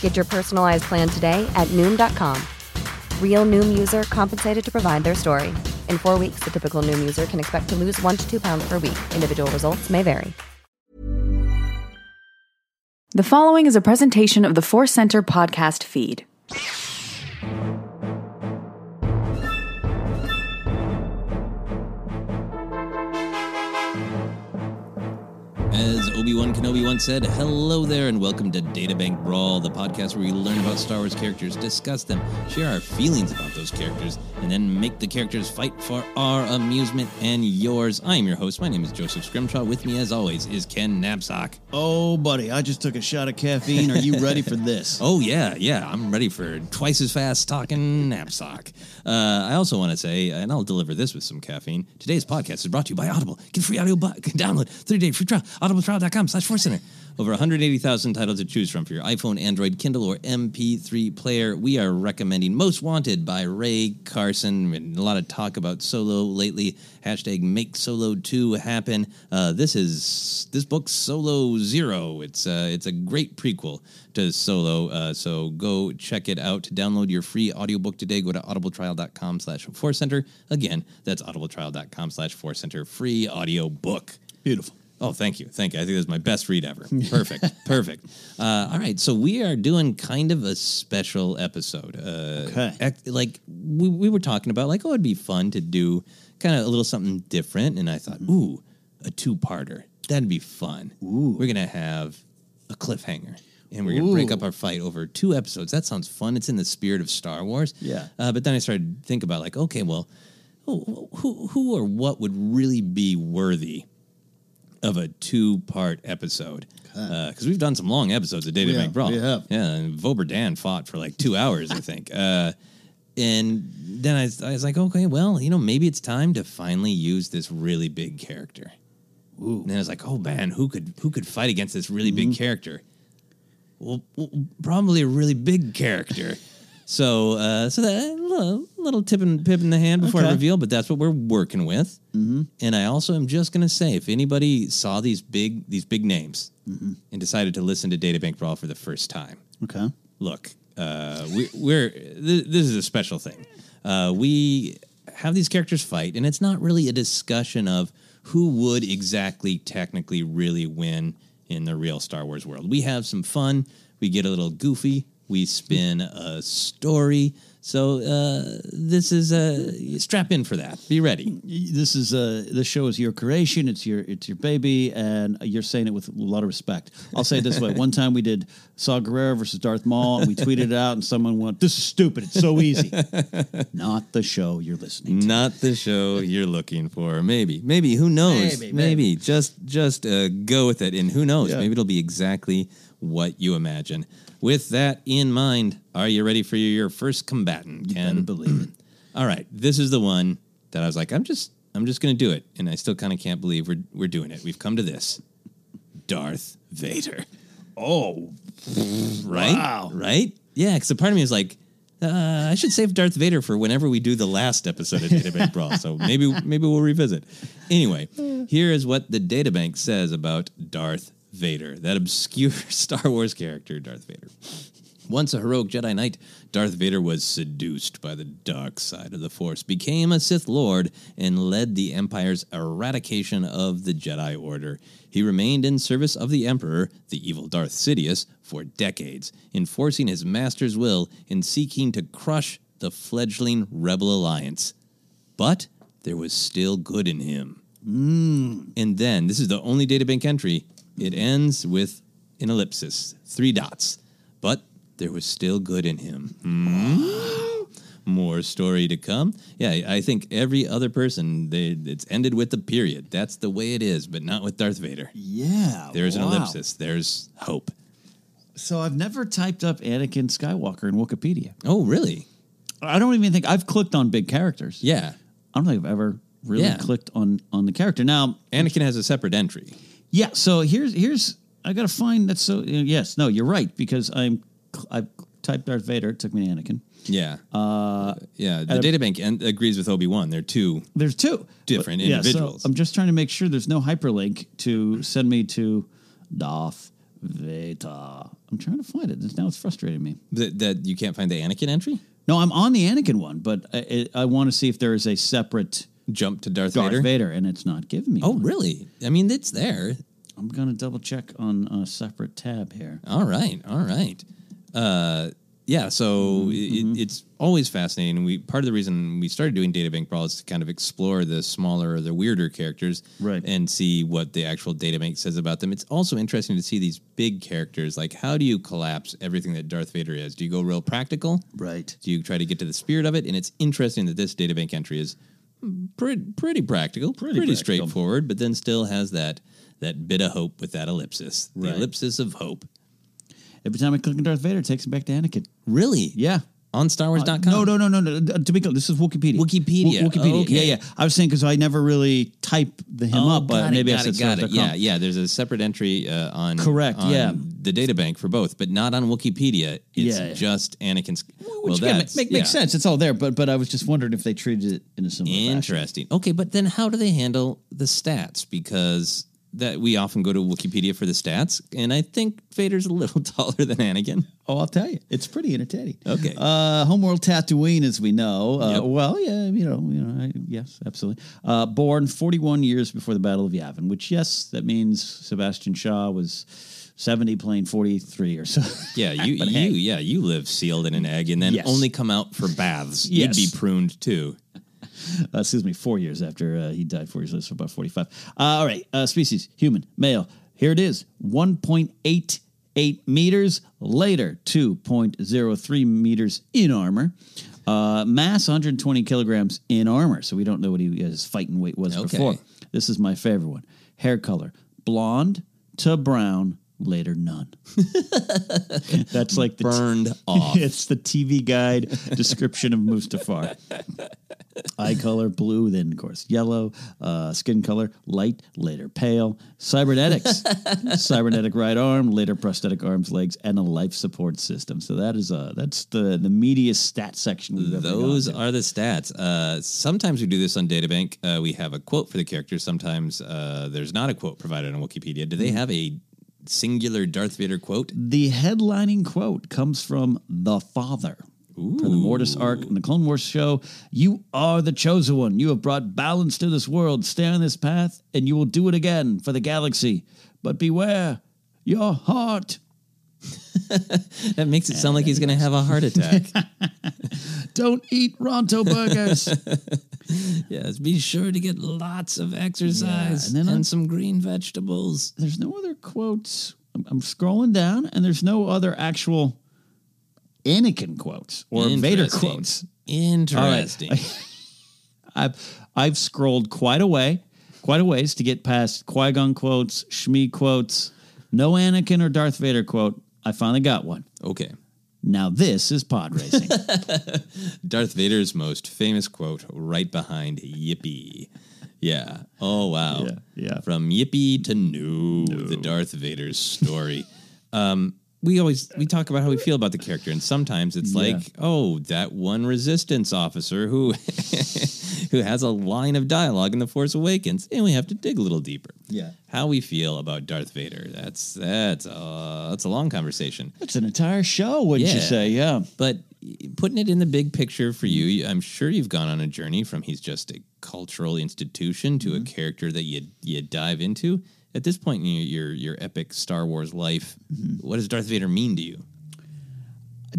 Get your personalized plan today at Noom.com. Real Noom user compensated to provide their story. In four weeks, the typical Noom user can expect to lose one to two pounds per week. Individual results may vary. The following is a presentation of the Force Center podcast feed. As Obi-Wan Kenobi once said, hello there and welcome to Databank Brawl, the podcast where we learn about Star Wars characters, discuss them, share our feelings about those characters, and then make the characters fight for our amusement and yours. I am your host. My name is Joseph Scrimshaw. With me, as always, is Ken Napzok. Oh, buddy, I just took a shot of caffeine. Are you ready for this? Oh, yeah, yeah. I'm ready for twice as fast talking Napzok. Uh, I also want to say, and I'll deliver this with some caffeine, today's podcast is brought to you by Audible. Get free audio bu- download, 30-day free trial Audible trial, audibletrial.com slash forcecenter. Over 180,000 titles to choose from for your iPhone, Android, Kindle, or MP3 player. We are recommending Most Wanted by Rae Carson. And a lot of talk about Solo lately. Hashtag Make Solo 2 happen. Uh, this is this book Solo Zero. It's uh, it's a great prequel to Solo. Uh, so go check it out. Download your free audiobook today. Go to audibletrial.com slash forcecenter. Again, that's audibletrial.com slash forcecenter. Free audiobook. Beautiful. Oh, thank you. Thank you. I think this is my best read ever. Perfect. Perfect. Uh, all right. So we are doing kind of a special episode. Uh, Okay. act- like we, we were talking about, like, oh, it'd be fun to do kind of a little something different. And I thought, ooh, a two parter. That'd be fun. Ooh. We're going to have a cliffhanger. And we're going to break up our fight over two episodes. That sounds fun. It's in the spirit of Star Wars. Yeah. Uh, but then I started to think about, like, okay, well, who, who or what would really be worthy of a two part episode? Because we've done some long episodes of Data We Bank have, Brawl. we have. Yeah, and Vober Dan fought for like two hours, I think. Uh, and then I, I was like, okay, well, you know, maybe it's time to finally use this really big character. Ooh. And then I was like, oh man, who could who could fight against this really big character? Well, well, probably a really big character. So, uh, so that a little, little tip and pip in the hand before I reveal, but that's what we're working with. Mm-hmm. And I also am just gonna say, if anybody saw these big these big names and decided to listen to Databank Brawl for the first time, Okay. look, uh, we, we're th- this is a special thing. Uh, we have these characters fight, and it's not really a discussion of who would exactly technically really win in the real Star Wars world. We have some fun. We get a little goofy. We spin a story. So uh, this is uh, strap in for that. Be ready. This is uh, this show is your creation. It's your it's your baby, and you're saying it with a lot of respect. I'll say it this way: one time we did Saw Gerrera versus Darth Maul, and we tweeted it out, and someone went, "This is stupid. It's so easy." Not the show you're listening. to. Not the show you're looking for. Maybe, maybe. Who knows? Maybe, Maybe. maybe. Just, just uh, go with it, and who knows? Yeah. Maybe it'll be exactly what you imagine. With that in mind, are you ready for your first combatant? Ken? better believe it. All right, this is the one that I was like, I'm just, I'm just going to do it, and I still kind of can't believe we're we're doing it. We've come to this. Darth Vader. Oh, Right? Wow. Right? Yeah, because a part of me is like, uh, I should save Darth Vader for whenever we do the last episode of Databank Brawl. So maybe maybe we'll revisit. Anyway, here is what the Databank says about Darth Vader, that obscure Star Wars character, Darth Vader. Once a heroic Jedi Knight, Darth Vader was seduced by the dark side of the Force, became a Sith Lord, and led the Empire's eradication of the Jedi Order. He remained in service of the Emperor, the evil Darth Sidious, for decades, enforcing his master's will and seeking to crush the fledgling Rebel Alliance. But there was still good in him. Mm. And then, this is the only databank entry, it ends with an ellipsis, three dots. But there was still good in him. Hmm? More story to come. Yeah, I think every other person, they, it's ended with a period. That's the way it is, but not with Darth Vader. yeah. There's an ellipsis. There's hope. So I've never typed up Anakin Skywalker in Wikipedia. Oh, really? I don't even think I've clicked on big characters. Yeah. I don't think I've ever really Yeah. clicked on on the character. Now, Anakin has a separate entry. Yeah. So here's here's I got to find that. So yes, no, you're right because I'm I've typed Darth Vader. It took me to Anakin. Yeah. Uh, yeah. The at a- databank en- agrees with Obi Wan. They're two. There's two Different But, yeah, so individuals. I'm just trying to make sure there's no hyperlink to send me to Darth Vader. I'm trying to find it. Now it's frustrating me. That, that you can't find the Anakin entry? No, I'm on the Anakin one, but I, I, I want to see if there is a separate Jump to Darth, Darth Vader? Vader, and it's not giving me. Oh, one. really? I mean, it's there. I'm gonna double check on a separate tab here. All right, all right. Uh, yeah, so Mm-hmm, it, it's always fascinating. We part of the reason we started doing databank brawl is to kind of explore the smaller or the weirder characters, Right. and see what the actual databank says about them. It's also interesting to see these big characters. Like, how do you collapse everything that Darth Vader is? Do you go real practical? Right. Do you try to get to the spirit of it? And it's interesting that this databank entry is pretty, pretty practical, pretty, practical. straightforward, but then still has that that bit of hope with that ellipsis, the Right. ellipsis of hope. Every time I click on Darth Vader, it takes me back to Anakin. Really? Yeah. On StarWars.com? Uh, no, no, no, no, no. Uh, To be clear, this is Wikipedia. Wikipedia. Wi- Wikipedia. Okay. Yeah, yeah. I was saying because I never really type the him Oh, up, but it, maybe I said it, got it. Yeah, yeah. There's a separate entry uh, on Correct, on yeah. the databank for both, but not on Wikipedia. It's Yeah, yeah. just Anakin's. well, Which again, make, yeah. makes sense. It's all there, but but I was just wondering if they treated it in a similar fashion. Interesting. Okay, but then how do they handle the stats? Because that we often go to Wikipedia for the stats, and I think Vader's a little taller than Anakin. Oh, I'll tell you, it's pretty entertaining. Okay. Uh, homeworld Tatooine, as we know. Uh, Yep. Well, yeah, you know, you know, I, yes, absolutely. Uh, born 41 years before the Battle of Yavin, which yes, that means Sebastian Shaw was 70 playing 43 or so. Yeah, you, you, hey. yeah, you live sealed in an egg, and then Yes. only come out for baths. Yes. You'd be pruned too. uh, excuse me, four years after uh, he died, four years later, so about 45. Uh, all right, uh, species, human, male. Here it is 1.88 meters later, 2.03 meters in armor. Uh, mass 120 kilograms in armor, so we don't know what he, his fighting weight was Okay. before. This is my favorite one. Hair color blonde to brown, later none. That's like the Burned off. it's the TV guide description of Mustafar. Eye color blue, then of course yellow. Uh, skin color light, later pale. Cybernetics, cybernetic right arm, later prosthetic arms, legs, and a life support system. So that is uh that's the the media stat section Those are the stats. Uh, sometimes we do this on DataBank. Uh, we have a quote for the character. Sometimes uh, there's not a quote provided on Wikipedia. Do they Mm. have a singular Darth Vader quote? The headlining quote comes from the father. From the Mortis arc and the Clone Wars show, you are the chosen one. You have brought balance to this world. Stay on this path, and you will do it again for the galaxy. But beware, your heart. That makes it sound like he's going to have a heart attack. Don't eat Ronto burgers. yes, be sure to get lots of exercise and then and some green vegetables. there's no other quotes. I'm, I'm scrolling down, and there's no other actual Anakin quotes or Vader quotes. Interesting. I've I've scrolled quite a way, quite a ways to get past Qui Gon quotes, Shmi quotes, no Anakin or Darth Vader quote. I finally got one. Okay. Now this is pod racing. Darth Vader's most famous quote, right behind Yippee. Yeah. Oh wow. Yeah, yeah. From Yippee to no, the Darth Vader story. um, we always we talk about how we feel about the character, and sometimes it's Yeah. like, oh, that one resistance officer who who has a line of dialogue in The Force Awakens, and we have to dig a little deeper. Yeah. How we feel about Darth Vader. That's that's uh that's a long conversation. That's an entire show, wouldn't you say? Yeah. But putting it in the big picture for you, I'm sure you've gone on a journey from he's just a cultural institution to a character that you you dive into. At this point in your your, your epic Star Wars life, mm-hmm. what does Darth Vader mean to you?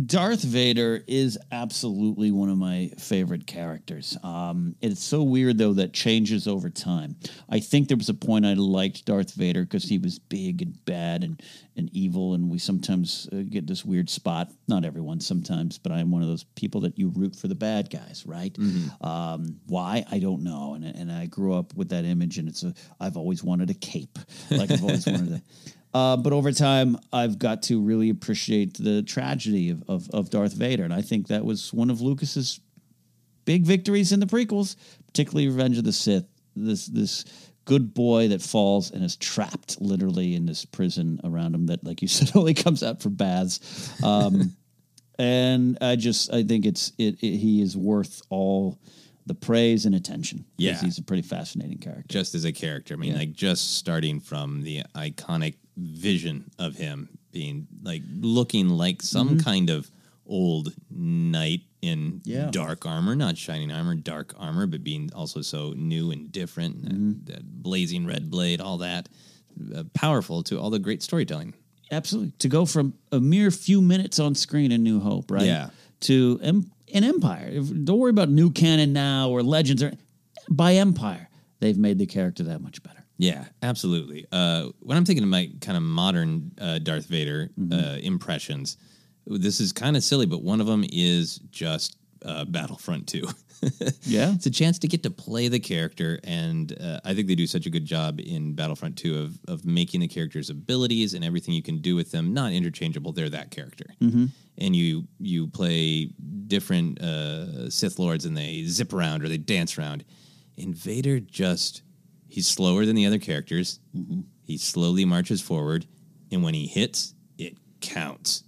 Darth Vader is absolutely one of my favorite characters. Um, it's so weird though that changes over time. I think there was a point I liked Darth Vader because he was big and bad and and evil, and we sometimes uh, get this weird spot. Not everyone, sometimes, but I'm one of those people that you root for the bad guys, right? Um, why I don't know, and and I grew up with that image, and it's a I've always wanted a cape, like I've always wanted a. Uh, but over time, I've got to really appreciate the tragedy of, of, of Darth Vader. And I think that was one of Lucas's big victories in the prequels, particularly Revenge of the Sith. This, this good boy that falls and is trapped literally in this prison around him that, like you said, only comes out for baths. Um, and I just, I think it's, it, it, he is worth all the praise and attention. Yeah. He's a pretty fascinating character. Just as a character, I mean, like just starting from the iconic vision of him being like looking like some kind of old knight in Yeah. dark armor, not shining armor, dark armor, but being also so new and different. That, that blazing red blade, all that uh, powerful to all the great storytelling. Absolutely. To go from a mere few minutes on screen in New Hope, right? Yeah. To em- an Empire. Don't worry about new canon now or Legends or by Empire. They've made the character that much better. Yeah, absolutely. Uh, when I'm thinking of my kind of modern uh, Darth Vader uh, impressions, this is kind of silly, but one of them is just uh, Battlefront 2. Yeah. it's a chance to get to play the character, and uh, I think they do such a good job in Battlefront 2 of, of making the character's abilities and everything you can do with them not interchangeable. They're that character. And you you play different uh, Sith Lords and they zip around or they dance around. Invader just, he's slower than the other characters. He slowly marches forward, and when he hits, it counts.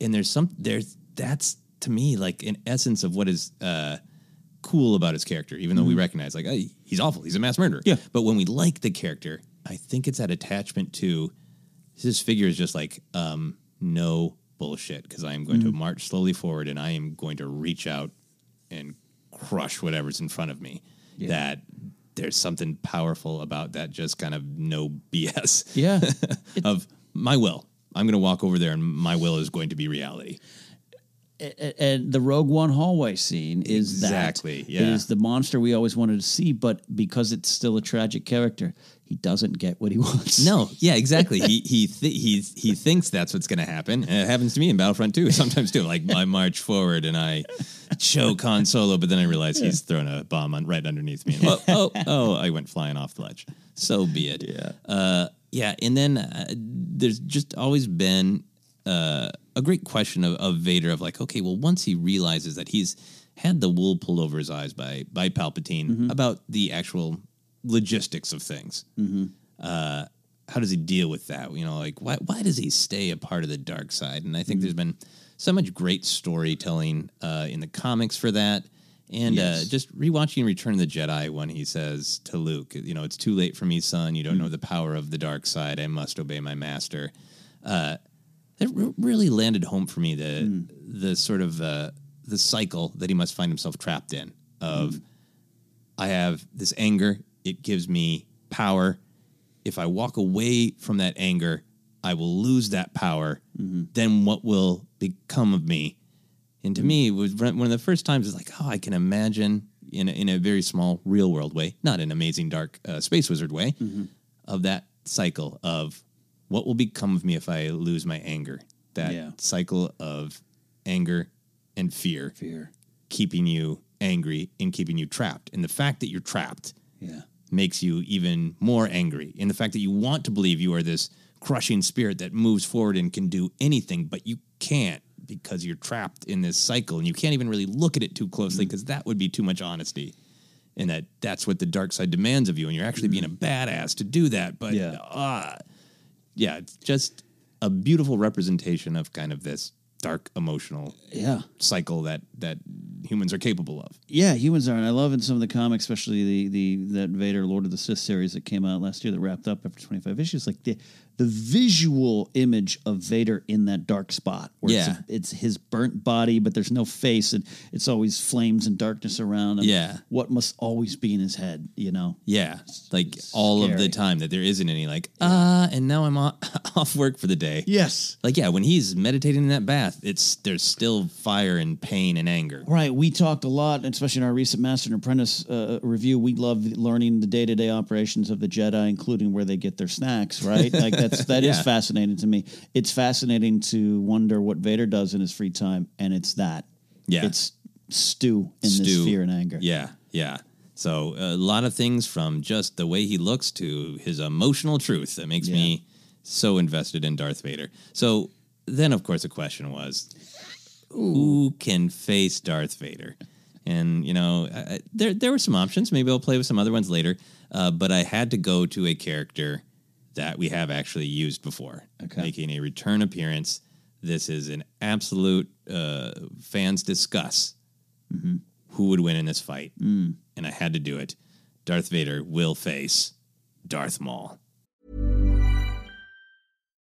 And there's some there's that's to me like an essence of what is uh, cool about his character, even though we recognize like "Hey, he's awful, he's a mass murderer. Yeah. But when we like the character, I think it's that attachment to his figure is just like um, no bullshit because I am going to march slowly forward and I am going to reach out and crush whatever's in front of me. That there's something powerful about that just kind of no BS Yeah. of my will. I'm going to walk over there and my will is going to be reality. And the Rogue One hallway scene is Exactly, that. yeah. It is the monster we always wanted to see, but because it's still a tragic character, he doesn't get what he wants. No, yeah, exactly. he he th- he he thinks that's what's going to happen. And it happens to me in Battlefront 2 sometimes too. Like I march forward and I choke Han Solo, but then I realize he's thrown a bomb on right underneath me. And, oh, oh, oh! I went flying off the ledge. So be it. Yeah, uh, yeah. And then uh, there's just always been uh, a great question of, of Vader of like, okay, well, once he realizes that he's had the wool pulled over his eyes by by Palpatine about the actual logistics of things uh, how does he deal with that? You know, like why why does he stay a part of the dark side? And I think there's been so much great storytelling uh, in the comics for that. And Yes. uh, just rewatching Return of the Jedi when he says to Luke, you know, it's too late for me, son. You don't know the power of the dark side. I must obey my master. Uh, it re- really landed home for me the hmm. the sort of uh, the cycle that he must find himself trapped in of hmm. I have this anger. It gives me power. If I walk away from that anger, I will lose that power. Mm-hmm. Then what will become of me? And to hmm. me, it was one of the first times it's like, oh, I can imagine in a, in a very small real world way, not an amazing dark uh, space wizard way, mm-hmm. of that cycle of what will become of me if I lose my anger. That Yeah. cycle of anger and fear Fear. keeping you angry and keeping you trapped. And the fact that you're trapped Yeah. makes you even more angry. And the fact that you want to believe you are this crushing spirit that moves forward and can do anything, but you can't because you're trapped in this cycle and you can't even really look at it too closely because that would be too much honesty. And that that's what the dark side demands of you. And you're actually being a badass to do that. But Yeah. ah, yeah, it's just a beautiful representation of kind of this dark emotional Yeah. cycle that that humans are capable of. Yeah, humans are, and I love in some of the comics, especially the the that Vader Lord of the Sith series that came out last year that wrapped up after twenty five issues. Like the the visual image of Vader in that dark spot, where Yeah. it's, a- it's his burnt body, but there's no face, and it's always flames and darkness around him. Yeah. what must always be in his head, you know? Yeah, like all of the time that there isn't any like ah, and now I'm off, off work for the day. Yes, Like yeah, when he's meditating in that bath, it's there's still fire and pain and anger. Right. We talked a lot, especially in our recent Master and Apprentice uh, review. We love learning the day to day operations of the Jedi, including where they get their snacks. Right. Like that's that is Yeah. fascinating to me. It's fascinating to wonder what Vader does in his free time, and it's that. Yeah. It's stew in this Stew. fear and anger. Yeah, yeah. So a lot of things from just the way he looks to his emotional truth that makes me so invested in Darth Vader. So then, of course, the question was, who can face Darth Vader? And you know, I, there there were some options. Maybe I'll play with some other ones later. Uh, but I had to go to a character that we have actually used before, Okay. making a return appearance. This is an absolute uh, fans discuss who would win in this fight, and I had to do it. Darth Vader will face Darth Maul.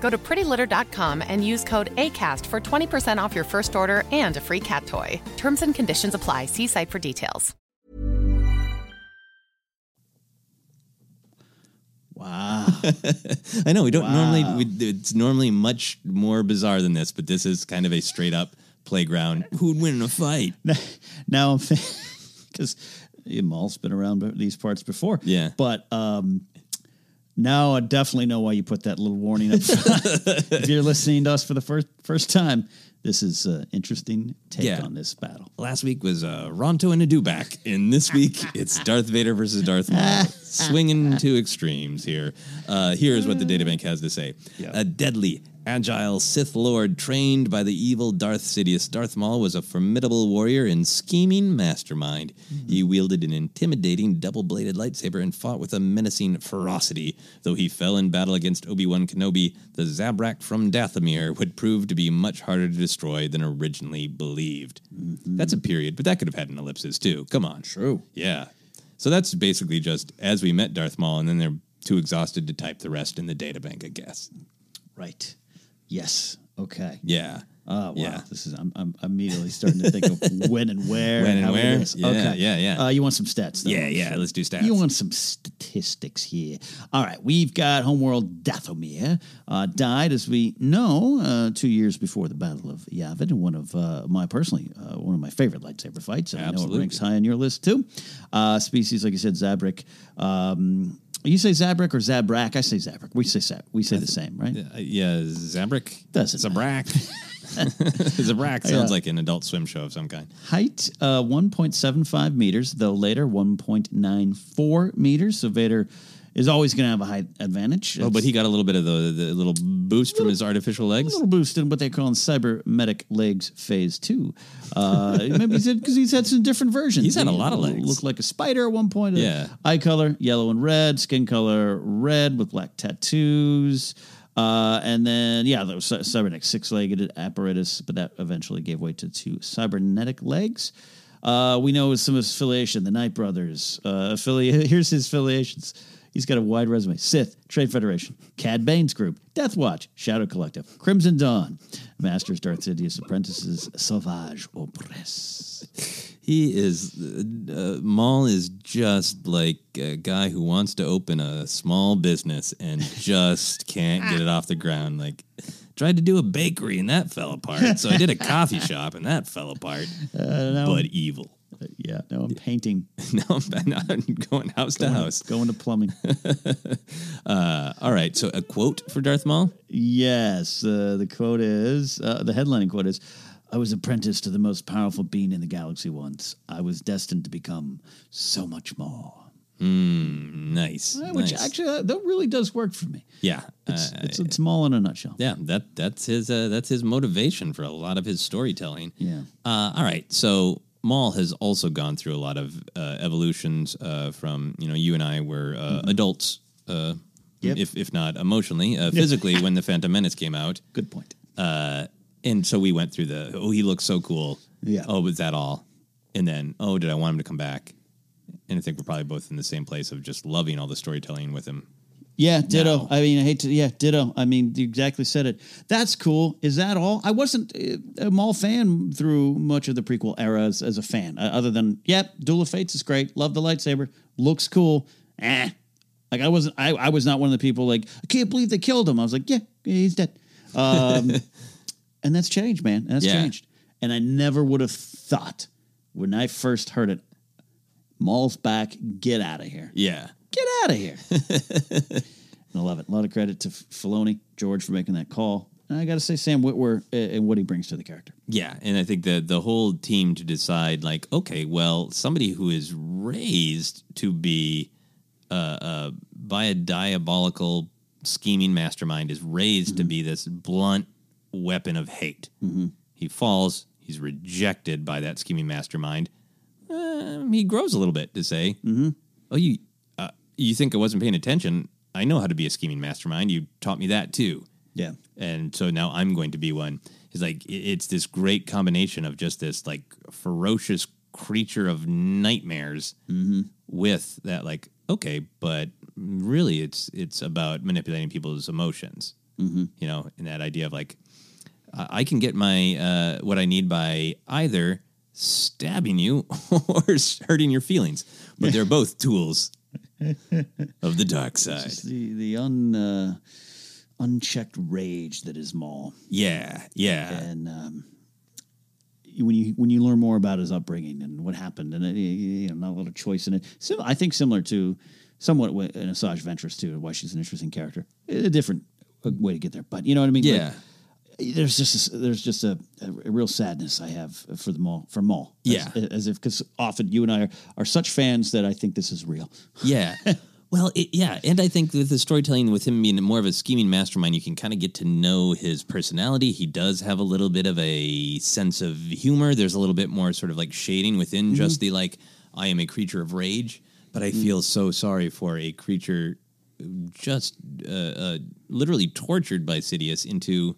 Go to prettylitter.com and use code ACAST for 20% off your first order and a free cat toy. Terms and conditions apply. See site for details. Wow. I know we don't Wow. normally. We, it's normally much more bizarre than this, but this is kind of a straight up playground. Who'd win in a fight? now I'm because Maul's been around these parts before. Yeah. But um, now I definitely know why you put that little warning up front. if you're listening to us for the first first time, this is an interesting take Yeah. on this battle. Last week was uh, Ronto and a Dewback, and this week it's Darth Vader versus Darth Maul, swinging to extremes here. Uh, here's what the databank has to say: A deadly, agile Sith Lord trained by the evil Darth Sidious, Darth Maul was a formidable warrior and scheming mastermind. He mm-hmm. wielded an intimidating double-bladed lightsaber and fought with a menacing ferocity. Though he fell in battle against Obi-Wan Kenobi, the Zabrak from Dathomir would prove to be much harder to destroy than originally believed. Mm-hmm. That's a period, but that could have had an ellipsis too. Come on. True. Yeah. So that's basically just as we met Darth Maul, and then they're too exhausted to type the rest in the databank, I guess. Right. Yes. Okay. Yeah. Oh wow! Yeah. This is I'm, I'm immediately starting to think of when and where. When and it where. Yeah, okay. yeah, yeah. Uh, you want some stats? Though, Yeah, yeah, let's do stats. You want some statistics here? All right. We've got Homeworld Dathomir uh, died, as we know, uh, two years before the Battle of Yavin, one of uh, my personally uh, one of my favorite lightsaber fights. And I know it ranks high on your list too. Uh, species, like you said, Zabrak. Um, you say Zabrak or Zabrak? I say Zabrak. We say Zab. We say the same, right? Uh, yeah, Zabrak. Doesn't Zabrak. Zabrak sounds Yeah. like an adult swim show of some kind. Height uh, 1.75 meters, though later 1.94 meters. So Vader is always going to have a height advantage. Oh, but he got a little bit of the, the little boost from his artificial legs. a little boost in what they call in cybernetic legs phase two. Uh, maybe he said because he's had some different versions. He's had a lot of legs. Looked like a spider at one point. Yeah. Eye color yellow and red. Skin color red with black tattoos. Uh, and then, yeah, that was cy- cybernetic six-legged apparatus, but that eventually gave way to two cybernetic legs. Uh, we know some of his affiliation, the Nightbrothers. Uh, affiliate. Here's his affiliations. He's got a wide resume: Sith, Trade Federation, Cad Bane's Group, Death Watch, Shadow Collective, Crimson Dawn, Masters, Darth Sidious, Apprentices, Savage Opress. He is uh, Maul is just like a guy who wants to open a small business and just can't get it off the ground. Like tried to do a bakery and that fell apart. So I did a coffee shop and that fell apart. now- but evil. Yeah, no, I'm painting. no, I'm, I'm going house to house. Going to plumbing. Uh, all right. So a quote for Darth Maul. yes, uh, the quote is uh, the headlining quote is. I was apprenticed to the most powerful being in the galaxy once. I was destined to become so much more. Mm, nice. Uh, Which nice. actually, uh, that really does work for me. yeah. It's, uh, it's, it's Maul in a nutshell. Yeah, that that's his uh, that's his motivation for a lot of his storytelling. Yeah. Uh, all right, so Maul has also gone through a lot of uh, evolutions uh, from you know you and I were uh, adults, uh, Mm-hmm. Yep. if if not emotionally, uh, physically when the Phantom Menace came out. Good point. Uh, and so we went through the oh he looks so cool. Yeah. Oh, was that all? and then oh, did I want him to come back? And I think we're probably both in the same place of just loving all the storytelling with him. Yeah, ditto. No. I mean, I hate to. Yeah, ditto. I mean, you exactly said it. That's cool. Is that all? I wasn't uh, a Maul fan through much of the prequel era as, as a fan. Uh, other than, yep, Duel of Fates is great. Love the lightsaber. Looks cool. Eh. Like I wasn't. I, I was not one of the people like I can't believe they killed him. I was like, yeah, he's dead. Um, and that's changed, man. That's Yeah. changed. And I never would have thought when I first heard it, Maul's back. Get out of here. Yeah. Get out of here. and I love it. A lot of credit to Filoni, George, for making that call. And I got to say, Sam Witwer and what he brings to the character. Yeah, and I think the the whole team to decide like, okay, well, somebody who is raised to be uh, uh, by a diabolical scheming mastermind is raised to be this blunt weapon of hate. He falls, he's rejected by that scheming mastermind. Um, he grows a little bit to say, "Oh, you you think I wasn't paying attention? I know how to be a scheming mastermind. You taught me that too." Yeah. and so now I'm going to be one. It's like it's this great combination of just this like ferocious creature of nightmares with that like okay, but really it's it's about manipulating people's emotions. Mm-hmm. You know, and that idea of like I I can get my uh, what I need by either stabbing you or hurting your feelings, but they're both tools of the dark side. The the un uh, unchecked rage that is Maul. Yeah, yeah. And um, when you when you learn more about his upbringing and what happened, and uh, you know, not a lot of choice in it. Sim- I think similar to somewhat an Asajj Ventress too. Why she's an interesting character. A different uh, way to get there, but you know what I mean. Like, Yeah. There's just a, there's just a, a real sadness I have for the Maul for Maul. As- Yeah. as, if because often you and I are, are such fans that I think this is real. Yeah. Well, it, yeah, and I think with the storytelling, with him being more of a scheming mastermind, you can kind of get to know his personality. He does have a little bit of a sense of humor. There's a little bit more sort of like shading within just the like, I am a creature of rage. But I feel so sorry for a creature just uh, uh, literally tortured by Sidious into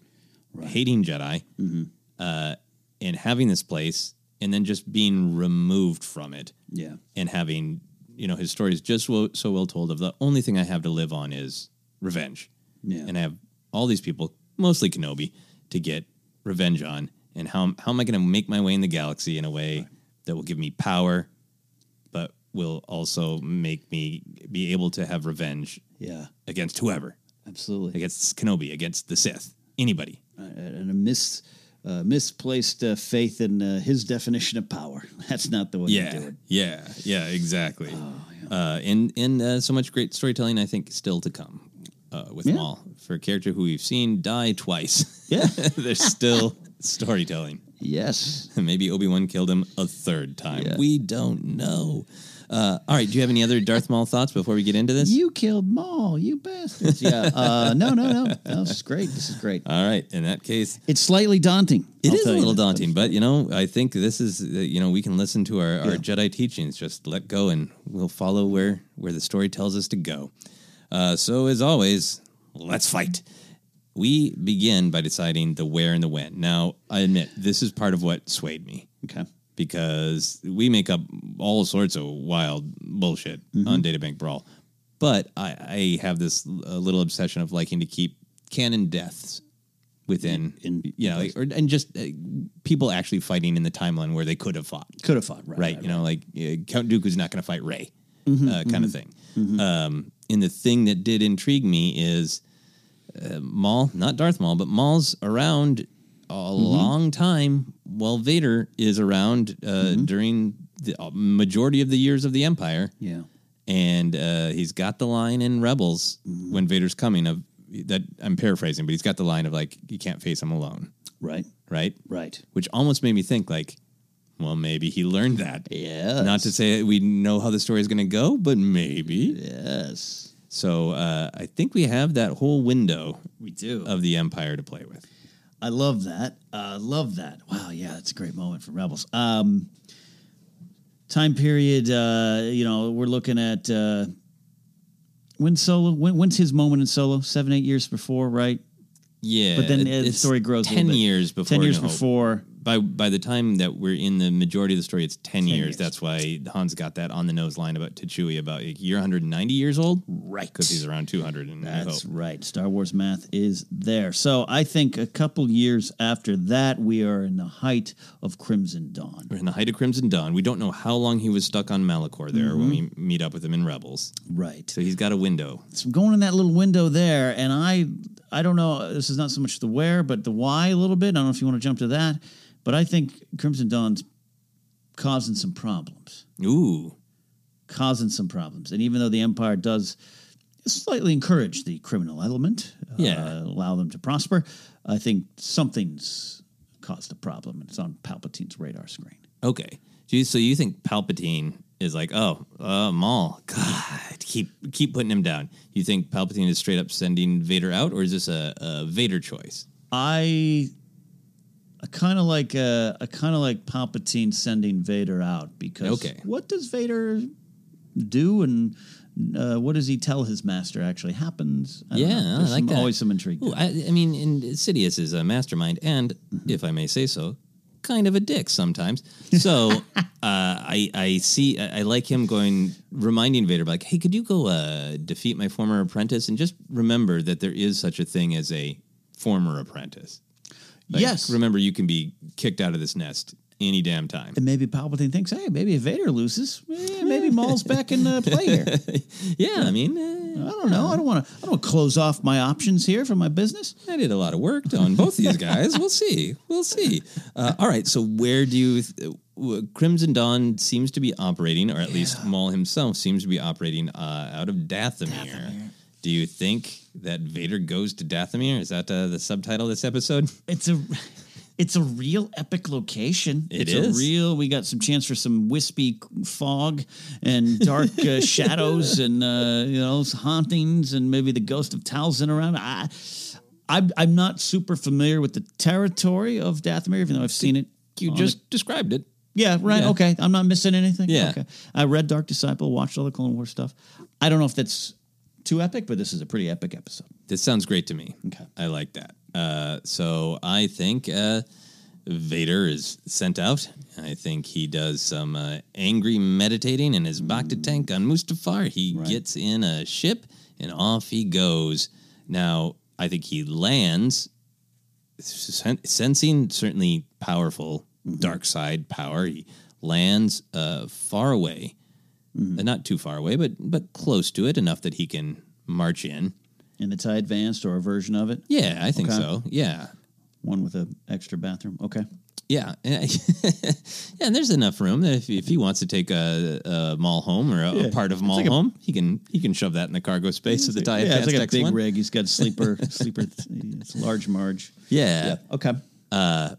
hating Jedi uh, and having this place and then just being removed from it Yeah. and having you know his story is just so, so well told of the only thing I have to live on is revenge. Yeah. And I have all these people, mostly Kenobi, to get revenge on. And how how am I going to make my way in the galaxy in a way that will give me power, but will also make me be able to have revenge Yeah. against whoever, Absolutely. against Kenobi, against the Sith, anybody. And a mis, uh, misplaced uh, faith in uh, his definition of power. That's not the way yeah, to do it. Yeah, yeah, exactly. Uh, and and uh, so much great storytelling, I think, still to come uh, with Yeah. Maul for a character who we've seen die twice. Yeah. There's still storytelling. Yes. Maybe Obi Wan killed him a third time. Yeah. We don't know. Uh, all right. Do you have any other Darth Maul thoughts before we get into this? You killed Maul, you bastards. Yeah. Uh, no, no, no. no. This is great. This is great. All right. In that case, It's slightly daunting. It I'll is a little daunting, but you know, I think this is uh, you know we can listen to our, our Yeah. Jedi teachings, just let go, and we'll follow where where the story tells us to go. Uh, so as always, let's fight. We begin by deciding the where and the when. Now, I admit this is part of what swayed me Okay. Because we make up all sorts of wild bullshit Mm-hmm. on Databank Brawl. But I, I have this uh, little obsession of liking to keep canon deaths within, In- you know, like, or, and just uh, people actually fighting in the timeline where they could have fought. Could have fought. Right. Right, you know, like uh, Count Dooku's not going to fight Rey, Mm-hmm, uh, kind of thing. Um, and the thing that did intrigue me is uh, Maul, not Darth Maul, but Maul's around a Mm-hmm. long time while Vader is around uh, during the uh, majority of the years of the Empire. Yeah. And uh, he's got the line in Rebels Mm-hmm. when Vader's coming of that I'm paraphrasing, but he's got the line of like, you can't face him alone, Right. right? Right. Which almost made me think like, well, maybe he learned that. Yeah. Not to say we know how the story is going to go, but maybe. Yes. So uh, I think we have that whole window We do. of the Empire to play with. I love that. Uh, love that. Wow. Yeah, that's a great moment for Rebels. Um, time period. Uh, you know, we're looking at uh, when Solo. When, when's his moment in Solo? Seven, eight years before, right? Yeah, But then the story grows. a ten little bit. years before. Ten years before. By by the time that we're in the majority of the story, it's ten, years. years. That's why Han's got that on the nose line about Chewie about like, you're 190 years old, right? Because he's around 200 in New That's right. Star Wars math is there. So I think a couple years after that, we are in the height of Crimson Dawn. We're in the height of Crimson Dawn. We don't know how long he was stuck on Malachor there when we mm-hmm. meet up with him in Rebels. Right. So he's got a window. So I'm going in that little window there, and I I don't know. This is not so much the where, but the why a little bit. I don't know if you want to jump to that, but I think Crimson Dawn's causing some problems. Ooh, causing some problems, and even though the Empire does slightly encourage the criminal element, Yeah. uh, allow them to prosper, I think something's caused a problem, and it's on Palpatine's radar screen. Okay. So you think Palpatine is like, oh, uh, Maul, God, keep keep putting him down. You think Palpatine is straight up sending Vader out, or is this a, a Vader choice? I I kind of like uh, I kind of like Palpatine sending Vader out because Okay. what does Vader do and uh, what does he tell his master actually happens? I yeah. I like some- that. Always some intrigue. Ooh, I, I mean, Sidious is a mastermind, and if I may say so, kind of a dick sometimes. So uh, I I see I, I like him going reminding Vader like, hey, could you go uh, defeat my former apprentice and just remember that there is such a thing as a former apprentice. Like, Yes. remember you can be kicked out of this nest any damn time. And maybe Palpatine thinks, hey, maybe if Vader loses, eh, maybe Maul's back in uh, play here. yeah, I mean, uh, I don't know. I don't want to. I don't close off my options here for my business. I did a lot of work on both these guys. we'll see. We'll see. Uh, all right. So where do you? Th- Crimson Dawn seems to be operating, or at least Maul himself seems to be operating uh, out of Dathomir. Do you think that Vader goes to Dathomir? Is that uh, the subtitle of this episode? It's a. It's a real epic location. It it's is. a real. We got some chance for some wispy fog and dark uh, shadows and uh, you know hauntings and maybe the ghost of Talzin around. I, I'm I'm not super familiar with the territory of Dathomir, even though I've seen it. You just the- described it. Yeah, right. Yeah. Okay. I'm not missing anything. Yeah. Okay. I read Dark Disciple, watched all the Clone Wars stuff. I don't know if that's too epic, but this is a pretty epic episode. This sounds great to me. Okay. I like that. Uh, so I think uh, Vader is sent out. I think he does some uh, angry meditating in his Bacta tank on Mustafar. He gets in a ship and off he goes. Now, I think he lands, sen- sensing certainly powerful dark side power. He lands uh, far away, Uh, not too far away, but but close to it enough that he can march in. In the TIE Advanced or a version of it? Yeah, I think Okay. so. Yeah. One with an extra bathroom. Okay. Yeah, and yeah, and there's enough room that if, if he wants to take a, a Maul home or a, Yeah. a part of Maul like a- home, he can he can shove that in the cargo space of the TIE yeah, it's like a big X1. rig. He's got sleeper, sleeper. It's large Marge. Yeah. Okay. Uh,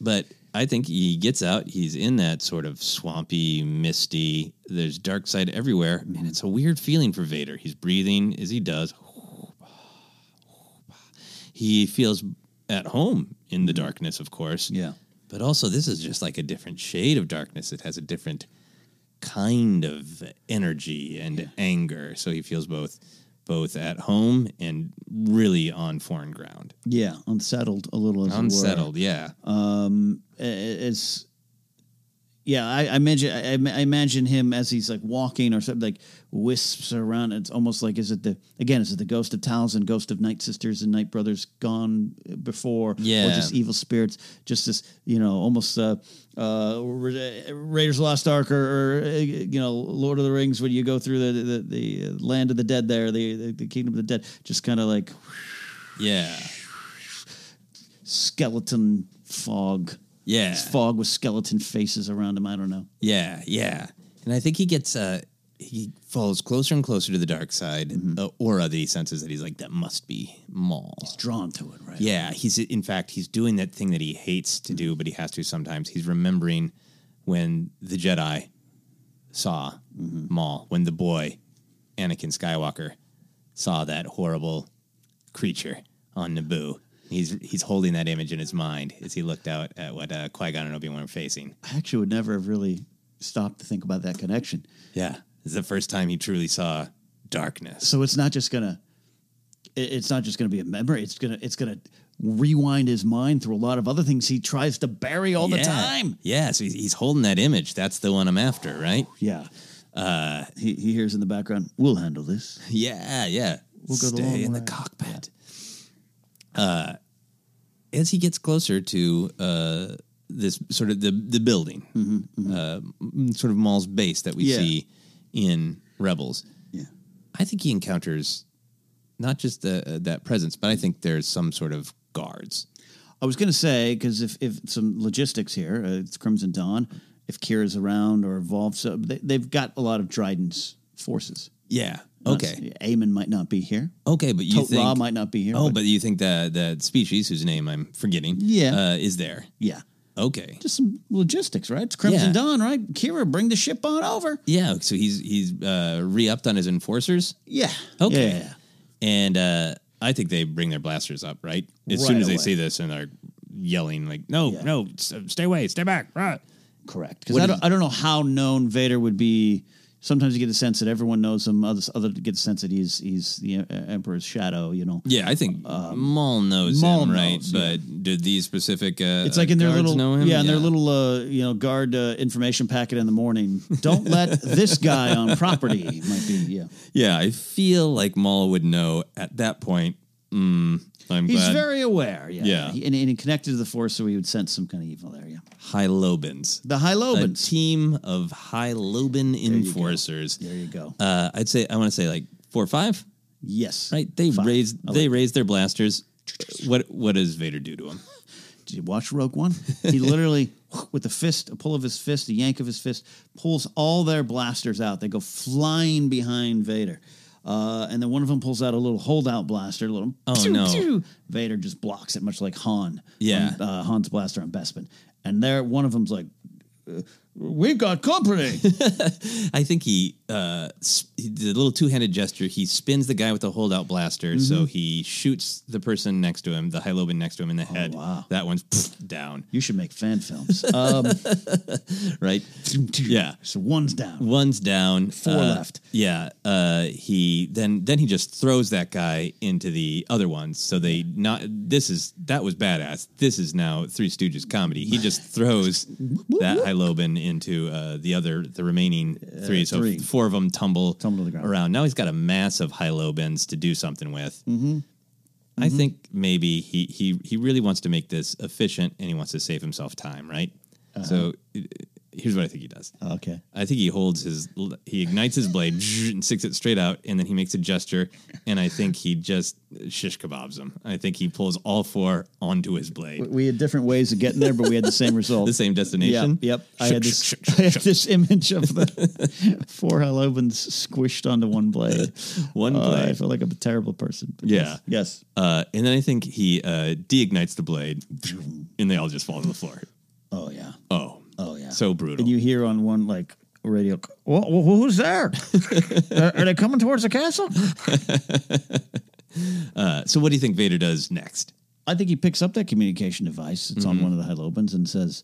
But I think he gets out. He's in that sort of swampy, misty. There's dark side everywhere, and mm-hmm. it's a weird feeling for Vader. He's breathing as he does. He feels at home in the mm-hmm. darkness, of course. Yeah. But also, this is just like a different shade of darkness. It has a different kind of energy and anger. So he feels both both at home and really on foreign ground. Yeah, unsettled a little. As it were. Unsettled, yeah. Um, it's yeah. I, I imagine. I, I imagine him as he's like walking or something, like wisps around. It's almost like is it the again? Is it the ghost of Talzin, ghost of Night Sisters and Night Brothers gone before? yeah, or just evil spirits. Just this, you know, almost uh, uh, Raiders of the Lost Ark or, or uh, you know Lord of the Rings when you go through the the, the land of the dead there, the the, the kingdom of the dead. Just kind of like Yeah. skeleton fog. Yeah. It's fog with skeleton faces around him. I don't know. Yeah, yeah. And I think he gets uh he falls closer and closer to the dark side. Uh, aura that he senses that he's like that must be Maul. He's drawn to it, right? Yeah, he's in fact he's doing that thing that he hates to do, but he has to sometimes. He's remembering when the Jedi saw Maul, when the boy Anakin Skywalker saw that horrible creature on Naboo. He's he's holding that image in his mind as he looked out at what uh, Qui Gon and Obi Wan were facing. I actually would never have really stopped to think about that connection. Yeah, it's the first time he truly saw darkness. So it's not just gonna. it's not just to be a memory. It's gonna it's gonna rewind his mind through a lot of other things he tries to bury all the time. Yeah, so he's, he's holding that image. That's the one I'm after, right? Yeah. Uh, he, he hears in the background, "We'll handle this." Yeah, yeah. We'll go the Stay long in the cockpit. Uh, as he gets closer to uh, this sort of the the building, Uh, sort of Maul's base that we Mm-hmm, Yeah. see in Rebels. Yeah, I think he encounters not just the, uh, that presence, but I think there's some sort of guards. I was going to say because if, if some logistics here, uh, it's Crimson Dawn. If Qi'ra's around or involved, so they, they've got a lot of Dryden's forces. Yeah. Okay. Eamon might not be here. Okay, but you Tot think Ra might not be here. Oh, but, you think that that species whose name I'm forgetting, Yeah. uh, is there? yeah, Okay. just some logistics, right? It's Crimson Yeah. Dawn, right? Qi'ra, bring the ship on over. Yeah, so he's he's uh, re-upped on his enforcers. Yeah. Okay. Yeah. And uh, I think they bring their blasters up, right? As Right soon as they away. see this and they're yelling like, "No, Yeah. no, s- stay away, stay back!" Right. Correct. Because What I is- don't, I don't know how known Vader would be. Sometimes you get the sense that everyone knows him. Others, other get the sense that he's he's the Emperor's shadow. You know. Yeah, I think Maul knows Maul him, right? knows, yeah. but did these specific? Uh, It's like in their little know him? yeah, in their little uh, you know guard uh, information packet in the morning. Don't let this guy on property. Might be yeah. Yeah, I feel like Maul would know at that point. Mm, I'm He's glad. very aware. Yeah, Yeah. He- and, and he connected to the Force, so he would sense some kind of evil there. Yeah, Hylobons. the High A Lobans. team of Hylobon you go. enforcers. There you go. Uh, I'd say I want to say like four or five. Yes, Right? They Five. raised I they like raised their blasters. What what does Vader do to him? Did you watch Rogue One? He literally, with the fist, a pull of his fist, a yank of his fist, pulls all their blasters out. They go flying behind Vader. Uh, and then one of them pulls out a little holdout blaster, a little. Oh, pew, no. pew. Vader just blocks it, much like Han. Yeah. on, uh, Han's blaster on Bespin. And there, one of them's like, uh, "We've got company." I think he, uh, sp- he did a little two handed gesture. He spins the guy with the holdout blaster, Mm-hmm. so he shoots the person next to him, the Hylobon next to him in the head. Oh, wow. That one's pff, down. you should make fan films. Um, Right? yeah. so one's down. One's down. Four uh, left. Yeah. Uh, he then then he just throws that guy into the other ones. So they not this is that was badass. This is now Three Stooges comedy. He just throws that Hylobon into uh, the other the remaining three. So three. four of them tumble Tumble to the ground. around. Now he's got a mass of Hylobons to do something with. Mm-hmm. I think maybe he he he really wants to make this efficient and he wants to save himself time, right? Uh-huh. So here's what I think he does. Okay. I think he holds his, he ignites his blade and sticks it straight out, and then he makes a gesture, and I think he just shish kebabs him. I think he pulls all four onto his blade. We had different ways of getting there, but we had the same result. The same destination. Yep, yep. I had this. I had this image of the four Hylobons squished onto one blade. One Uh, I feel like I'm a terrible person. Yeah. Yes. yes. Uh, and then I think he uh, deignites the blade, and they all just fall to the floor. Oh yeah. Oh, Oh yeah. so brutal. And you hear on one like radio. Well, who's there? are, are they coming towards the castle? uh, so what do you think Vader does next? I think he picks up that communication device. It's Mm-hmm. on one of the Hylobons and says,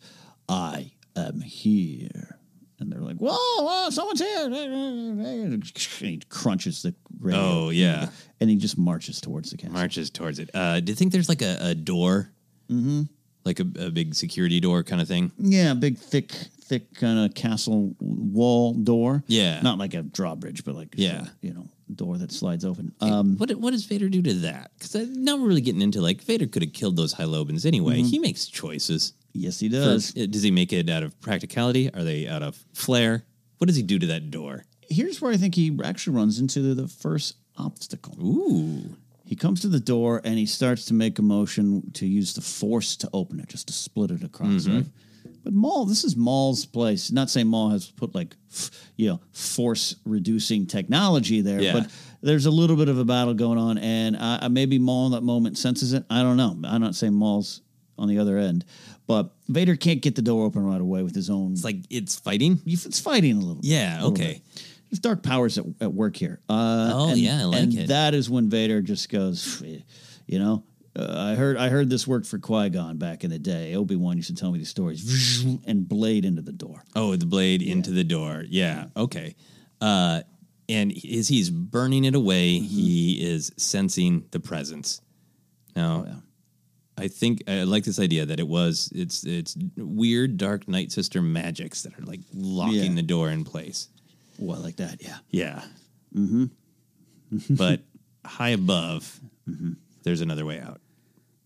"I am here." And they're like, "Whoa, whoa someone's here!" And he crunches the radio. Oh yeah, and he just marches towards the castle. marches towards it. Uh, do you think there's like a, a door, Mm-hmm. Like a, a big security door kind of thing? Yeah, big, thick, thick kind of castle wall door. Yeah. not like a drawbridge, but like Yeah. you know, door that slides open. Um, what what does Vader do to that? Because now we're really getting into like Vader could have killed those Hylobons anyway. Mm-hmm. He makes choices. yes, he For- does. does he make it out of practicality? Are they out of flair? What does he do to that door? Here's where I think he actually runs into the, the first obstacle. Ooh, He comes to the door and he starts to make a motion to use the force to open it, just to split it across, Mm-hmm. right? But Maul, this is Maul's place. Not saying Maul has put like, f- you know, force reducing technology there, Yeah. but there's a little bit of a battle going on, and uh, maybe Maul in that moment senses it. I don't know. I'm not saying Maul's on the other end, but Vader can't get the door open right away with his own. it's like it's fighting. It's fighting a little. bit, Yeah, little okay. bit. There's dark powers at, at work here. Uh, Oh, and- yeah, I like and it. That is when Vader just goes, you know. Uh, I heard I heard this worked for Qui Gon back in the day. Obi Wan used to tell me these stories, and blade into the door. Oh, the blade into the door. Yeah. Okay. Uh, and as he's burning it away, he is sensing the presence. Now, I think I like this idea that it was it's it's weird dark night sister magics that are like locking Yeah. the door in place. I like that. Yeah. Yeah, Mm-hmm. but high above, there's another way out.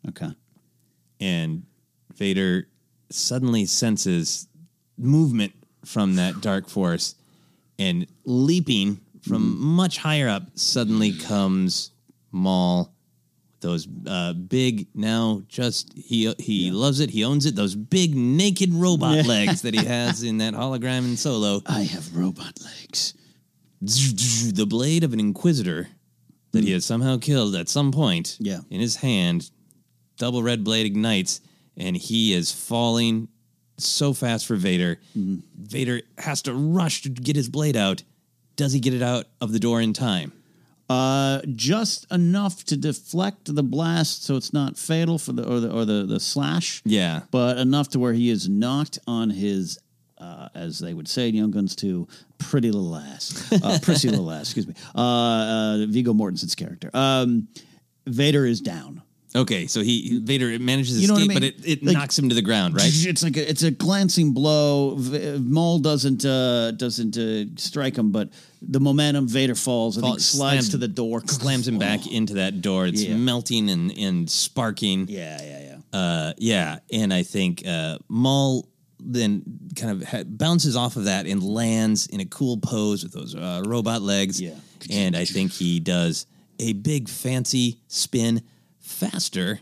Okay. and Vader suddenly senses movement from that dark force, and leaping from much higher up, suddenly comes Maul. Those uh, big now, just he he loves it. He owns it. Those big naked robot Yeah. legs that he has in that hologram in Solo. I have robot legs. The blade of an Inquisitor that he has somehow killed at some point. Yeah. in his hand, double red blade ignites, and he is falling so fast for Vader. Vader has to rush to get his blade out. Does he get it out of the door in time? Uh, just enough to deflect the blast, so it's not fatal for the or the or the, the slash. Yeah. but enough to where he is knocked on his, uh, as they would say in Young Guns 2, pretty little ass, uh, prissy little ass. Excuse me, uh, uh, Viggo Mortensen's character. Um, Vader is down. Okay, so he Vader manages to You know what I escape, but it, it Like- knocks him to the ground, right? It's like a, it's a glancing blow. V- Maul doesn't uh, doesn't uh, strike him, but the momentum Vader falls. I think slides slams- to the door, slams him back into that door. It's Yeah. melting and, and sparking. Yeah, yeah, yeah. Uh, yeah, and I think uh, Maul then kind of ha- bounces off of that and lands in a cool pose with those uh, robot legs. Yeah. and I think he does a big fancy spin faster,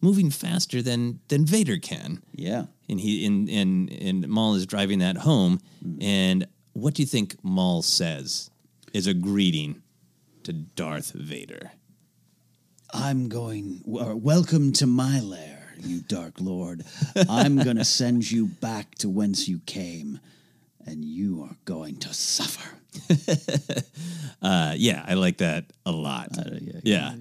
moving faster than than Vader can. Yeah. and he and and and Maul is driving that home. And what do you think Maul says is a greeting to Darth Vader? I'm going. uh, welcome to my lair, you Dark Lord. I'm going to send you back to whence you came, and you are going to suffer. Uh, yeah, I like that a lot. yeah, I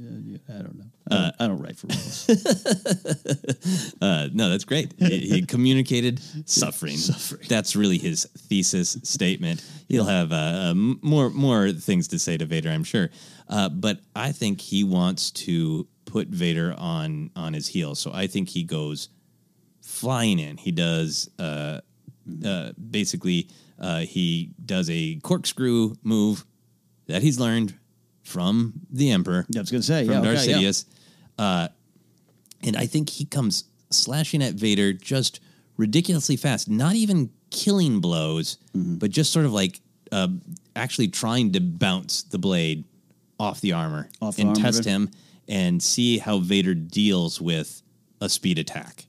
don't know. I don't, I don't write for rules. uh, no, that's great. He, he communicated suffering. Suffering. That's really his thesis statement. He'll have uh, um, more more things to say to Vader, I'm sure. Uh, but I think he wants to put Vader on on his heels. So I think he goes flying in. He does uh, uh, basically uh, he does a corkscrew move that he's learned from the Emperor. I was going to say, from yeah, Darth okay, yeah. Uh, and I think he comes slashing at Vader just ridiculously fast, not even killing blows, Mm-hmm. but just sort of like uh, actually trying to bounce the blade off the armor Off the and armor, test him and see how Vader deals with a speed attack.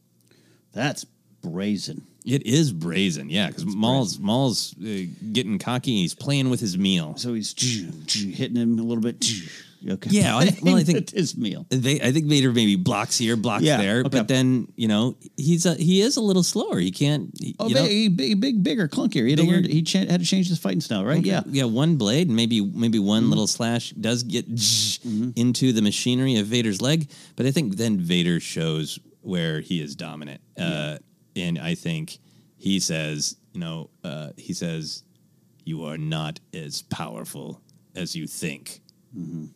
That's brazen. It is brazen, yeah, because Maul's Maul's uh, getting cocky. He's playing with his meal. So he's hitting him a little bit. Okay. Yeah, I, well, I think his meal. Va- I think Vader maybe blocks here, blocks Yeah, there, okay. but then you know he's a, he is a little slower. He can't. he- Oh, you know, big, big, big, bigger, clunkier. He, had to Bigger. learn- he cha- had to change his fighting style, right? okay, Yeah. yeah. One blade, and maybe maybe one Mm-hmm. little slash does get into the machinery of Vader's leg, but I think then Vader shows where he is dominant, uh, and I think he says, you know, uh, he says, "You are not as powerful as you think," Mm-hmm.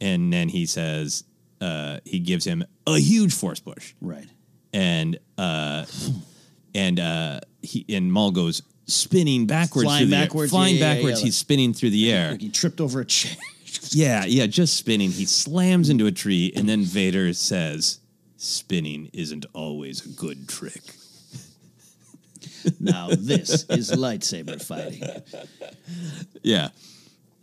And then he says, uh, he gives him a huge force push. Right. and uh and uh he and Maul goes spinning backwards Flying the air. backwards, flying yeah, yeah, yeah, backwards yeah. he's spinning through the air Like he tripped over a chair. yeah yeah just spinning he slams into a tree and then Vader says spinning isn't always a good trick now this is lightsaber fighting. yeah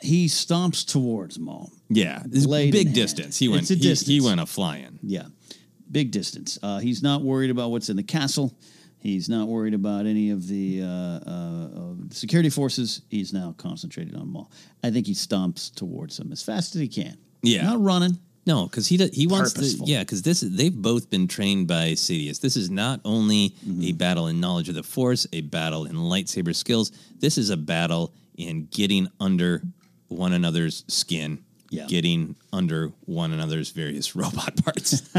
He stomps towards Maul. yeah big distance he went It's a he, he went a flying Yeah, big distance. Uh, he's not worried about what's in the castle. He's not worried about any of the uh, uh, security forces. He's now concentrated on Maul. I think he stomps towards him as fast as he can. Yeah. not running. No, because he do- he wants to. Yeah, because this is they've both been trained by Sidious. This is not only Mm-hmm. a battle in knowledge of the Force, a battle in lightsaber skills. This is a battle in getting under one another's skin. Yeah. Getting under one another's various robot parts.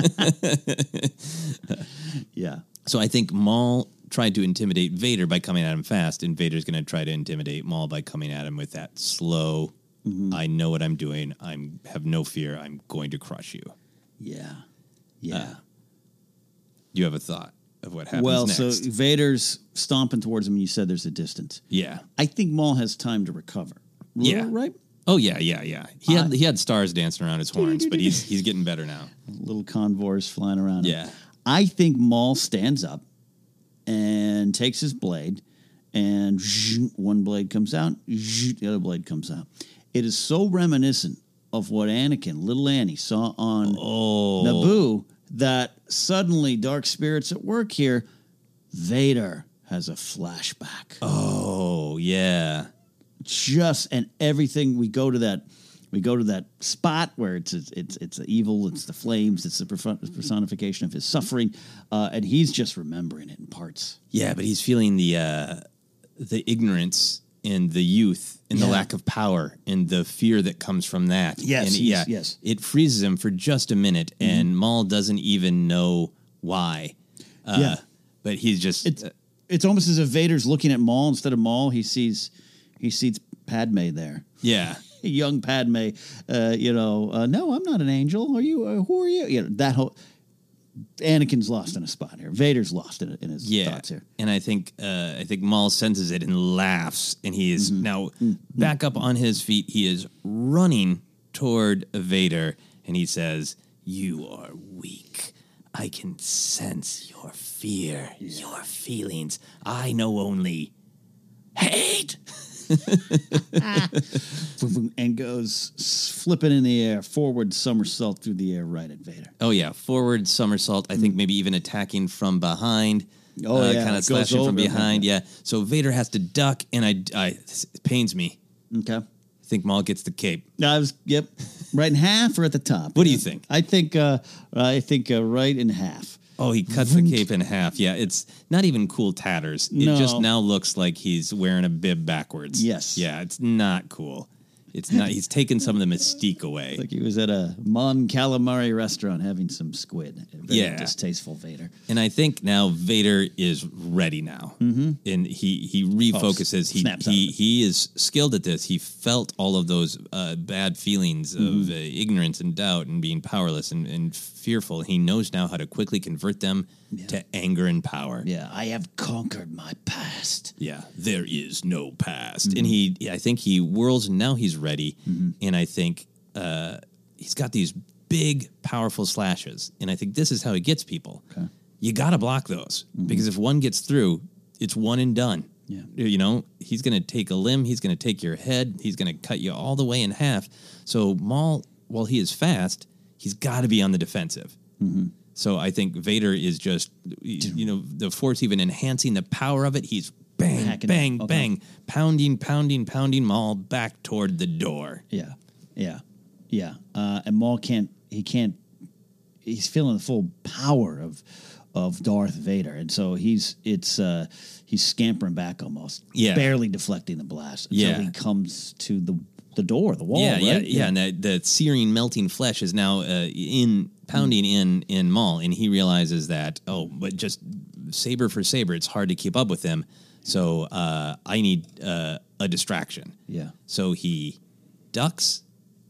Yeah, so I think Maul tried to intimidate Vader by coming at him fast, and Vader's going to try to intimidate Maul by coming at him with that slow Mm-hmm. I know what I'm doing. I'm have no fear. I'm going to crush you. Yeah. Yeah. You have a thought of what happens well, next? so Vader's stomping towards him, and you said there's a distance. yeah. I think Maul has time to recover. Yeah. Right? Oh yeah, yeah, yeah. He had uh, he had stars dancing around his horns, but he's he's getting better now. Little convoys flying around. him. Yeah. I think Maul stands up and takes his blade, and one blade comes out, the other blade comes out. It is so reminiscent of what Anakin, little Annie, saw on Oh. Naboo that suddenly dark spirits at work here. Vader has a flashback. Oh yeah. Just and everything we go to that we go to that spot where it's it's it's the evil, it's the flames, it's the personification of his suffering, uh, and he's just remembering it in parts. Yeah, but he's feeling the uh, the ignorance and the youth and the lack of power and the fear that comes from that. Yes, and yeah, yes. Mm-hmm. It freezes him for just a minute, and Maul doesn't even know why. Uh, Yeah. but he's just It's it's almost as if Vader's looking at Maul instead of Maul. He sees he sees Padme there. yeah, young Padme, uh, you know, uh, no, I'm not an angel. Are you? Uh, who are you? You know, that whole Anakin's lost in a spot here. Vader's lost in, in his yeah. thoughts here. And I think uh, I think Maul senses it and laughs, and he is Mm-hmm. now back up on his feet. He is running toward Vader, and he says, "You are weak. I can sense your fear, your feelings. I know only hate." and goes flipping in the air, forward somersault through the air right at Vader. Oh yeah, forward somersault. I think maybe even attacking from behind. Mm. Oh, yeah, kind of slashing from behind. Yeah, so Vader has to duck, and I, I it pains me. Okay. I think Maul gets the cape. I was yep, right in half or at the top. What do you think? I think uh, I think uh, right in half. Oh, he cuts the cape in half. Yeah, it's not even cool tatters. It just now looks like he's wearing a bib backwards. Yes. Yeah, it's not cool. It's not. He's taken some of the mystique away. Like he was at a Mon Calamari restaurant having some squid. Very Yeah. distasteful Vader. And I think now Vader is ready now, mm-hmm. and he he refocuses. he snaps he he is skilled at this. He felt all of those uh, bad feelings Mm-hmm. of uh, ignorance and doubt and being powerless and, and fearful. He knows now how to quickly convert them to anger and power. Yeah, I have conquered my past. Yeah, there is no past, Mm-hmm. and he. I think he whirls, and now he's ready. And I think uh, he's got these big, powerful slashes, and I think this is how he gets people. You got to block those because if one gets through, it's one and done. Mm-hmm. Yeah. you know he's going to take a limb, he's going to take your head, he's going to cut you all the way in half. So Maul, while he is fast, he's got to be on the defensive. Mm-hmm. So I think Vader is just, you know, the force even enhancing the power of it. He's bang, Hacking bang, bang, pounding, pounding, pounding Maul back toward the door. Yeah, yeah, yeah. Uh, and Maul can't. He can't. He's feeling the full power of of Darth Vader, and so he's it's uh, he's scampering back almost, Yeah. barely deflecting the blast until Yeah. he comes to the the door, the wall. yeah, right? yeah, yeah, And that the searing, melting flesh is now uh, in pounding in in Maul, and he realizes that oh, but just saber for saber, it's hard to keep up with him. So uh, I need uh, a distraction. yeah. So he ducks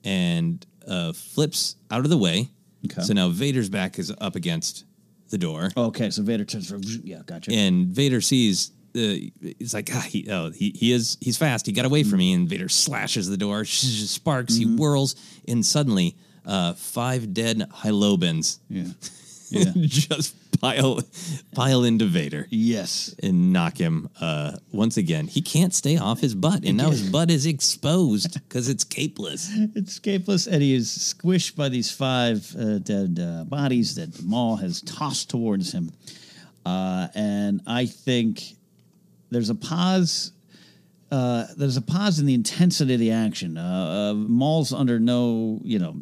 and uh, flips out of the way. Okay. So now Vader's back is up against the door, Okay, so Vader turns from yeah, gotcha. and Vader sees. Uh, it's like ah, he, oh, he he is he's fast. He got away from me, and Vader slashes the door, sparks. He whirls, and suddenly, uh, five dead Hylobons yeah, yeah, just pile pile into Vader yes. and knock him uh, once again. He can't stay off his butt, and now his butt is exposed because it's capeless. It's capeless, and he is squished by these five uh, dead uh, bodies that Maul has tossed towards him. Uh, and I think there's a pause. Uh, there's a pause in the intensity of the action. Uh, uh, Maul's under no, you know,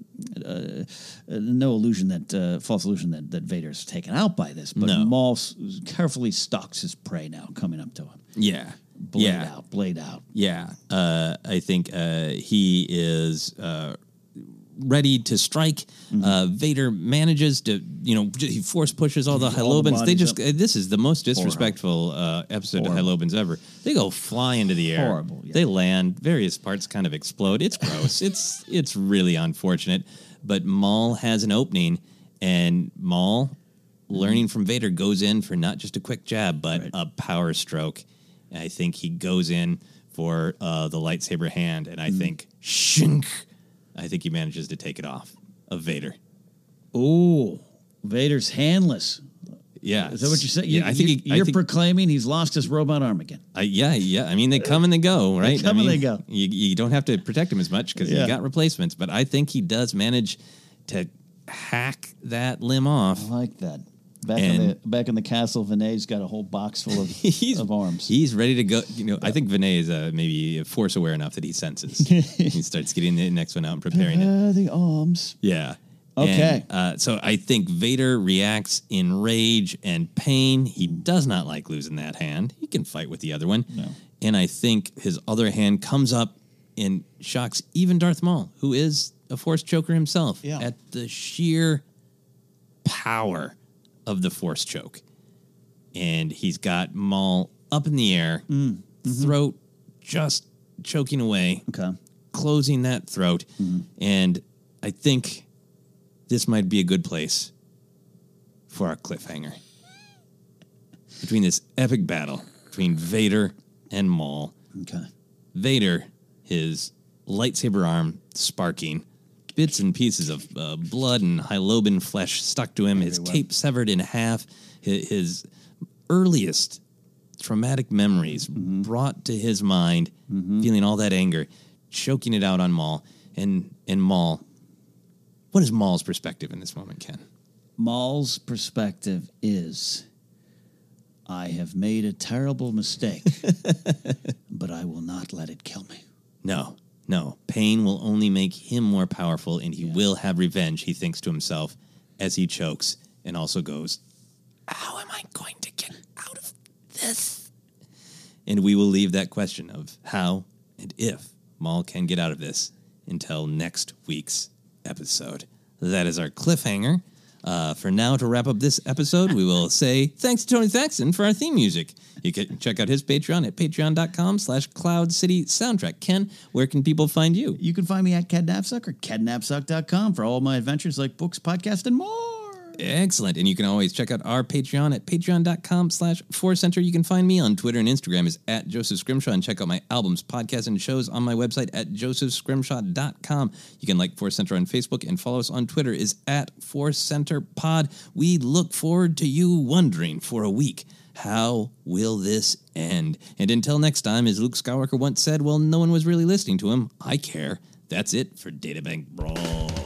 uh, uh, no illusion that uh, false illusion that that Vader's taken out by this. But No. Maul s- carefully stalks his prey now, coming up to him, Yeah, blade yeah. out, blade out. Yeah, uh, I think uh, he is uh, ready to strike. Mm-hmm. Uh, Vader manages to, you know, he force pushes all the All the Hylobons. they just, up. uh, this is the most disrespectful uh, episode Horrible. of Hylobons ever. They go fly into the air. Horrible, yeah. They land. Various parts kind of explode. It's gross. it's it's really unfortunate. But Maul has an opening, and Maul, learning from Vader, goes in for not just a quick jab, but a power stroke. And I think he goes in for uh, the lightsaber hand, and I Mm. think shink. I think he manages to take it off of Vader. Ooh, Vader's handless. Yeah, Is that what you're saying? You, Yeah, I think you, he- I you're think- proclaiming he's lost his robot arm again. Uh, yeah, yeah. I mean, they come and they go, right? come I and they go. You, you don't have to protect him as much because Yeah. you got replacements. But I think he does manage to hack that limb off. I like that. Back in the back in the castle, Vaneé's got a whole box full of, of arms. He's ready to go. You know, I think Vinay is uh, maybe force aware enough that he senses. he starts getting the next one out and preparing it. Uh, the arms. Yeah. Okay. And, uh, so I think Vader reacts in rage and pain. He does not like losing that hand. He can fight with the other one. And I think his other hand comes up and shocks even Darth Maul, who is a force choker himself, Yeah. at the sheer power of the force choke. And he's got Maul up in the air, mm, mm-hmm. throat just choking away, Okay. closing that throat. Mm-hmm. And I think this might be a good place for our cliffhanger. Between this epic battle between Vader and Maul. Okay. Vader, his lightsaber arm sparking, bits and pieces of uh, blood and Hylobon flesh stuck to him, his cape severed in half, his, his earliest traumatic memories brought to his mind, feeling all that anger, choking it out on Maul. And, and Maul, what is Maul's perspective in this moment, Ken? Maul's perspective is I have made a terrible mistake, but I will not let it kill me. No, no. Pain will only make him more powerful, and he will have revenge, he thinks to himself as he chokes and also goes, How am I going to get out of this? And we will leave that question of how and if Maul can get out of this until next week's episode. That is our cliffhanger. Uh, for now, to wrap up this episode, we will say thanks to Tony Thaxton for our theme music. You can check out his Patreon at patreon.com slash Cloud City Soundtrack. Ken, where can people find you? You can find me at KenNapzok or kennapzok.com for all my adventures like books, podcasts, and more. Excellent. And you can always check out our Patreon at patreon.com slash Center. You can find me on Twitter and Instagram is at Joseph Scrimshaw and check out my albums, podcasts, and shows on my website at josephscrimshaw.com. You can like Force Center on Facebook and follow us on Twitter is at Force Center Pod. We look forward to you wondering for a week. How will this end? And until next time, as Luke Skywalker once said, well, no one was really listening to him. I care. That's it for Databank Brawl.